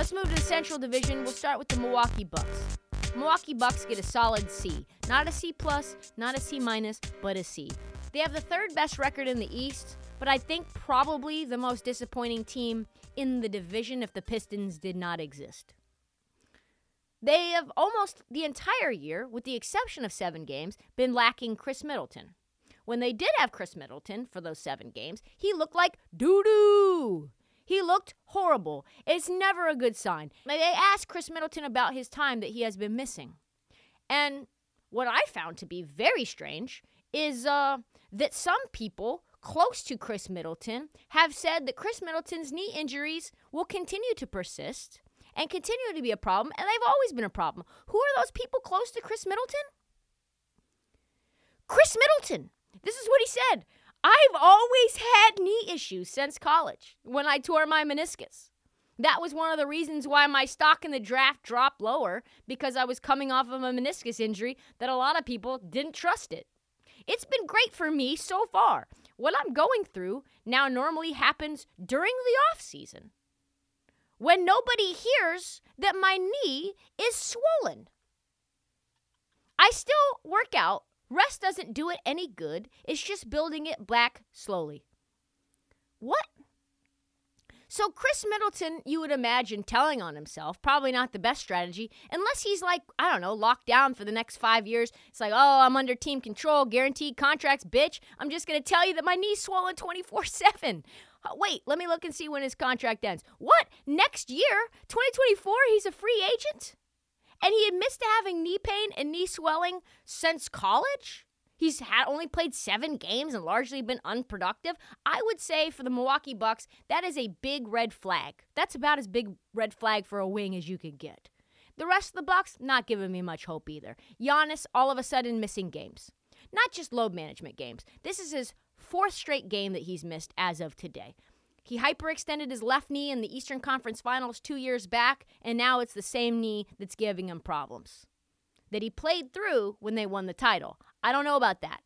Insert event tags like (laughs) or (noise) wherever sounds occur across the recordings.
Let's move to the Central Division. We'll start with the Milwaukee Bucks. Milwaukee Bucks get a solid C. Not a C plus, not a C minus, but a C. They have the third best record in the East, but I think probably the most disappointing team in the division if the Pistons did not exist. They have almost the entire year, with the exception of seven games, been lacking Khris Middleton. When they did have Khris Middleton for those seven games, he looked like doo doo. He looked horrible. It's never a good sign. They asked Khris Middleton about his time that he has been missing. And what I found to be very strange is uh, that some people close to Khris Middleton have said that Khris Middleton's knee injuries will continue to persist and continue to be a problem, and they've always been a problem. Who are those people close to Khris Middleton? Khris Middleton. This is what he said. I've always had knee issues since college when I tore my meniscus. That was one of the reasons why my stock in the draft dropped lower because I was coming off of a meniscus injury that a lot of people didn't trust it. It's been great for me so far. What I'm going through now normally happens during the off season when nobody hears that my knee is swollen. I still work out Rest doesn't do it any good. It's just building it back slowly. What? So, Khris Middleton, you would imagine telling on himself, probably not the best strategy, unless he's like, I don't know, locked down for the next five years. It's like, oh, I'm under team control, guaranteed contracts, bitch. I'm just going to tell you that my knee's swollen 24 7. Wait, let me look and see when his contract ends. What? Next year? 2024? He's a free agent? And he admits to having knee pain and knee swelling since college. He's had only played seven games and largely been unproductive. I would say for the Milwaukee Bucks, that is a big red flag. That's about as big red flag for a wing as you could get. The rest of the Bucks not giving me much hope either. Giannis all of a sudden missing games. Not just load management games. This is his fourth straight game that he's missed as of today. He hyperextended his left knee in the Eastern Conference Finals two years back, and now it's the same knee that's giving him problems that he played through when they won the title. I don't know about that.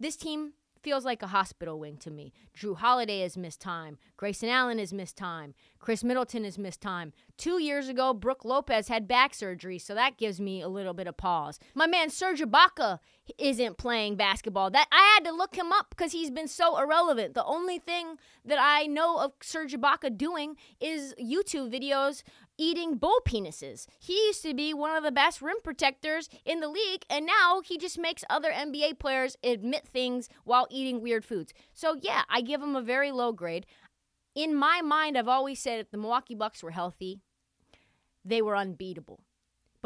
This team feels like a hospital wing to me. Jrue Holiday has missed time. Grayson Allen has missed time. Khris Middleton has missed time. Two years ago, Brook Lopez had back surgery, so that gives me a little bit of pause. My man Serge Ibaka isn't playing basketball. That I had to look him up because he's been so irrelevant. The only thing that I know of Serge Ibaka doing is YouTube videos eating bull penises. He used to be one of the best rim protectors in the league, and now he just makes other NBA players admit things while eating weird foods. So, yeah, I give him a very low grade. In my mind, I've always said if the Milwaukee Bucks were healthy, they were unbeatable.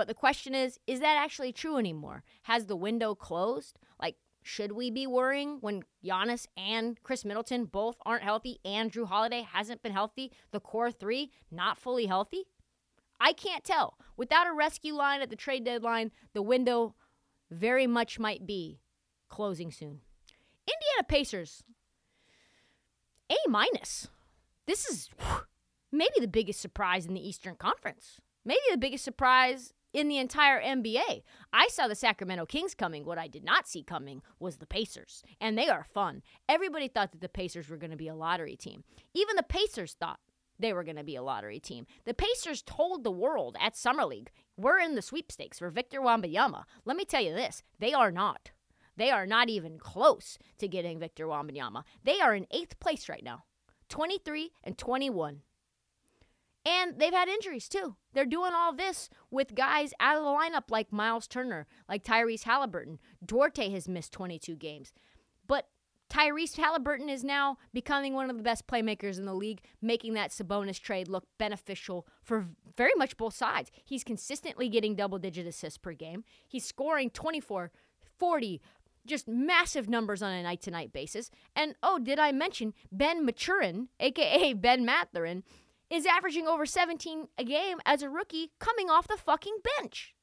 But the question is, is that actually true anymore? Has the window closed? Like, should we be worrying when Giannis and Khris Middleton both aren't healthy and Jrue Holiday hasn't been healthy? The core three not fully healthy? I can't tell. Without a rescue line at the trade deadline, the window very much might be closing soon. Indiana Pacers, A minus. this is maybe the biggest surprise in the Eastern Conference. Maybe the biggest surprise in the entire NBA. I saw the Sacramento Kings coming. What I did not see coming was the Pacers, and they are fun. Everybody thought that the Pacers were going to be a lottery team. Even the Pacers thought they were going to be a lottery team. The Pacers told the world at Summer League, we're in the sweepstakes for Victor Wembanyama. Let me tell you this, they are not. They are not even close to getting Victor Wembanyama. They are in eighth place right now, 23 and 21. And they've had injuries too. They're doing all this with guys out of the lineup like Miles Turner, like Tyrese Halliburton. Duarte has missed 22 games. But Tyrese Halliburton is now becoming one of the best playmakers in the league, making that Sabonis trade look beneficial for very much both sides. He's consistently getting double digit assists per game. He's scoring 24, 40, just massive numbers on a night to night basis. And oh, did I mention Ben Maturin, aka Ben Mathurin, is averaging over 17 a game as a rookie coming off the fucking bench.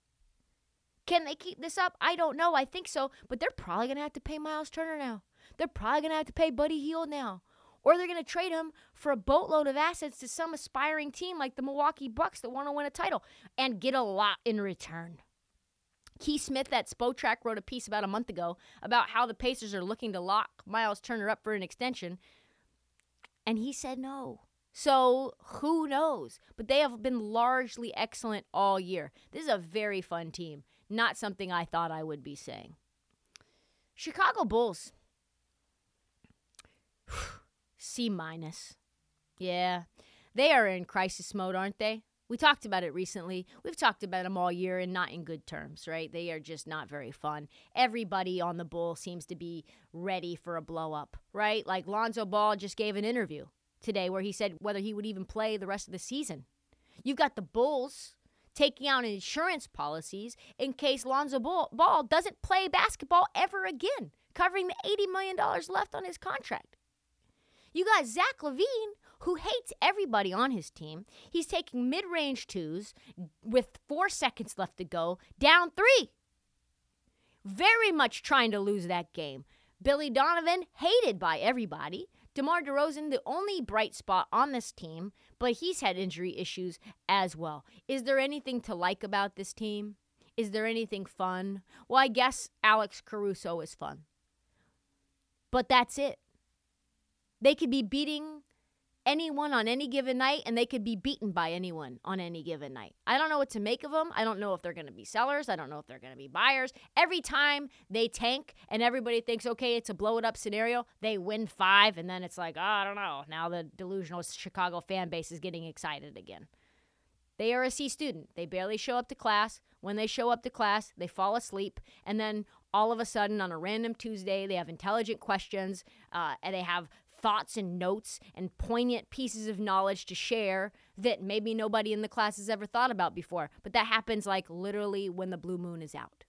Can they keep this up? I don't know. I think so. But they're probably going to have to pay Miles Turner now. They're probably going to have to pay Buddy Hield now. Or they're going to trade him for a boatload of assets to some aspiring team like the Milwaukee Bucks that want to win a title and get a lot in return. Keith Smith at Spotrac wrote a piece about a month ago about how the Pacers are looking to lock Miles Turner up for an extension. And he said no. So who knows? But they have been largely excellent all year. This is a very fun team. Not something I thought I would be saying. Chicago Bulls. (sighs) C minus. Yeah. They are in crisis mode, aren't they? We talked about it recently. We've talked about them all year and not in good terms, right? They are just not very fun. Everybody on the Bull seems to be ready for a blow up, right? Like Lonzo Ball just gave an interview today where he said whether he would even play the rest of the season. You've got the Bulls taking out insurance policies in case Lonzo Ball doesn't play basketball ever again, covering the $80 million left on his contract. You got Zach LaVine, who hates everybody on his team. He's taking mid range twos with four seconds left to go, down three. Very much trying to lose that game. Billy Donovan, hated by everybody. DeMar DeRozan, the only bright spot on this team, but he's had injury issues as well. Is there anything to like about this team? Is there anything fun? Well, I guess Alex Caruso is fun. But that's it. They could be beating anyone on any given night and they could be beaten by anyone on any given night. I don't know what to make of them. I don't know if they're going to be sellers. I don't know if they're going to be buyers. Every time they tank and everybody thinks, okay, it's a blow it up scenario, they win five and then it's like, oh, I don't know. Now the delusional Chicago fan base is getting excited again. They are a C student. They barely show up to class. When they show up to class, they fall asleep. And then all of a sudden, on a random Tuesday, they have intelligent questions uh, and they have thoughts and notes and poignant pieces of knowledge to share that maybe nobody in the class has ever thought about before. But that happens like literally when the blue moon is out.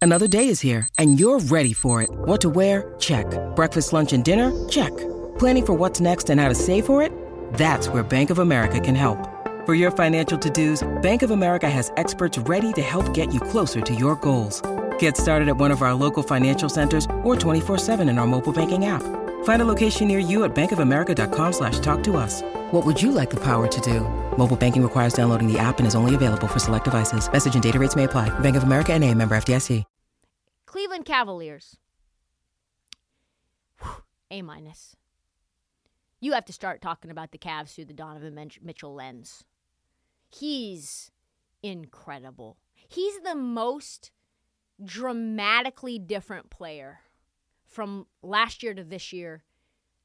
Another day is here and you're ready for it. What to wear? Check. Breakfast, lunch, and dinner? Check. Planning for what's next and how to save for it? That's where Bank of America can help. For your financial to dos, Bank of America has experts ready to help get you closer to your goals. Get started at one of our local financial centers or 24 7 in our mobile banking app. Find a location near you at bankofamerica.com slash talk to us. What would you like the power to do? Mobile banking requires downloading the app and is only available for select devices. Message and data rates may apply. Bank of America and a member FDIC. Cleveland Cavaliers. A minus. You have to start talking about the Cavs through the Donovan Mitchell lens. He's incredible. He's the most dramatically different player from last year to this year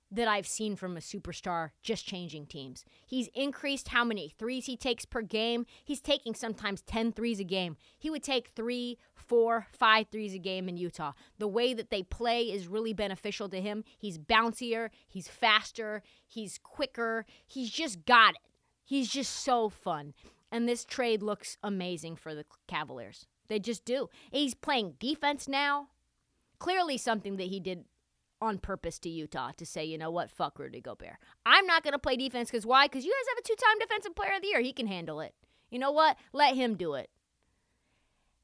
that I've seen from a superstar just changing teams. He's increased how many threes he takes per game. He's taking sometimes 10 threes a game. He would take three, four, five threes a game in Utah. The way that they play is really beneficial to him. He's bouncier, he's faster, he's quicker. He's just got it. He's just so fun. And this trade looks amazing for the Cavaliers. They just do. He's playing defense now clearly something that he did on purpose to Utah to say, you know what, fuck Rudy Gobert. I'm not going to play defense because why? Because you guys have a two time defensive player of the year. He can handle it. You know what? Let him do it.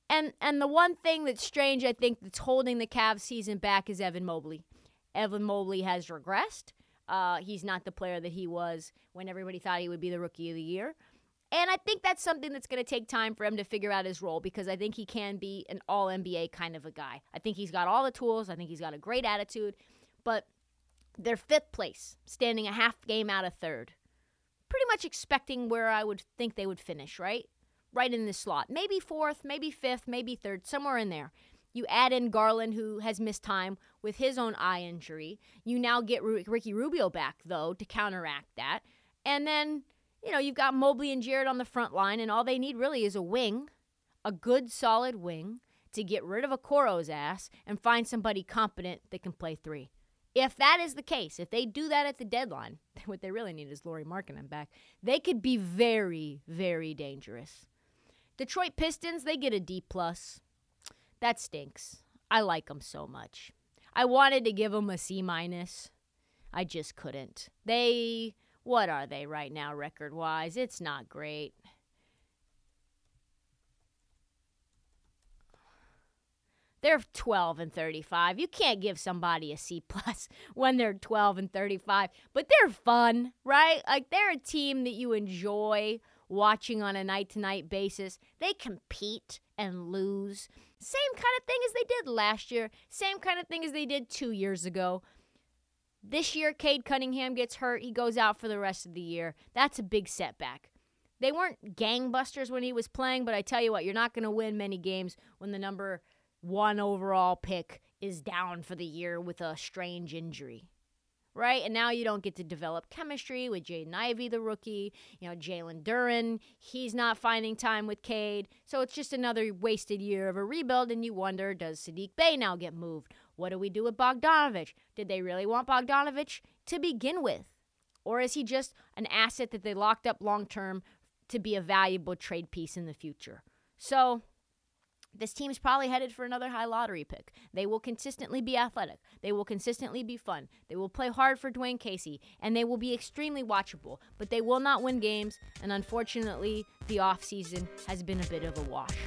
And and the one thing that's strange, I think, that's holding the Cavs season back is Evan Mobley. Evan Mobley has regressed. Uh, he's not the player that he was when everybody thought he would be the rookie of the year. And I think that's something that's going to take time for him to figure out his role because I think he can be an all NBA kind of a guy. I think he's got all the tools. I think he's got a great attitude. But they're fifth place, standing a half game out of third. Pretty much expecting where I would think they would finish, right? Right in this slot. Maybe fourth, maybe fifth, maybe third, somewhere in there. You add in Garland, who has missed time with his own eye injury. You now get Ricky Rubio back, though, to counteract that. And then, you know, you've got Mobley and Jarrett on the front line, and all they need really is a wing, a good, solid wing, to get rid of a Okoro's ass and find somebody competent that can play three. If that is the case, if they do that at the deadline, (laughs) what they really need is Lauri Markkanen back. They could be very, very dangerous. Detroit Pistons, they get a D plus. That stinks. I like them so much. I wanted to give them a C minus. I just couldn't. They, what are they right now, record wise? It's not great. They're 12 and 35. You can't give somebody a C plus (laughs) when they're 12 and 35, but they're fun, right? Like they're a team that you enjoy watching on a night to night basis. They compete and lose. Same kind of thing as they did last year, same kind of thing as they did two years ago. This year, Cade Cunningham gets hurt. He goes out for the rest of the year. That's a big setback. They weren't gangbusters when he was playing, but I tell you what, you're not going to win many games when the number one overall pick is down for the year with a strange injury. Right? And now you don't get to develop chemistry with Jaden Ivey, the rookie. You know, Jalen Duren, he's not finding time with Cade. So it's just another wasted year of a rebuild. And you wonder, does Saddiq Bey now get moved? What do we do with Bogdanovich? Did they really want Bogdanovich to begin with? Or is he just an asset that they locked up long term to be a valuable trade piece in the future? So this team's probably headed for another high lottery pick. They will consistently be athletic. They will consistently be fun. They will play hard for Dwane Casey, and they will be extremely watchable. But they will not win games, and unfortunately, the offseason has been a bit of a wash.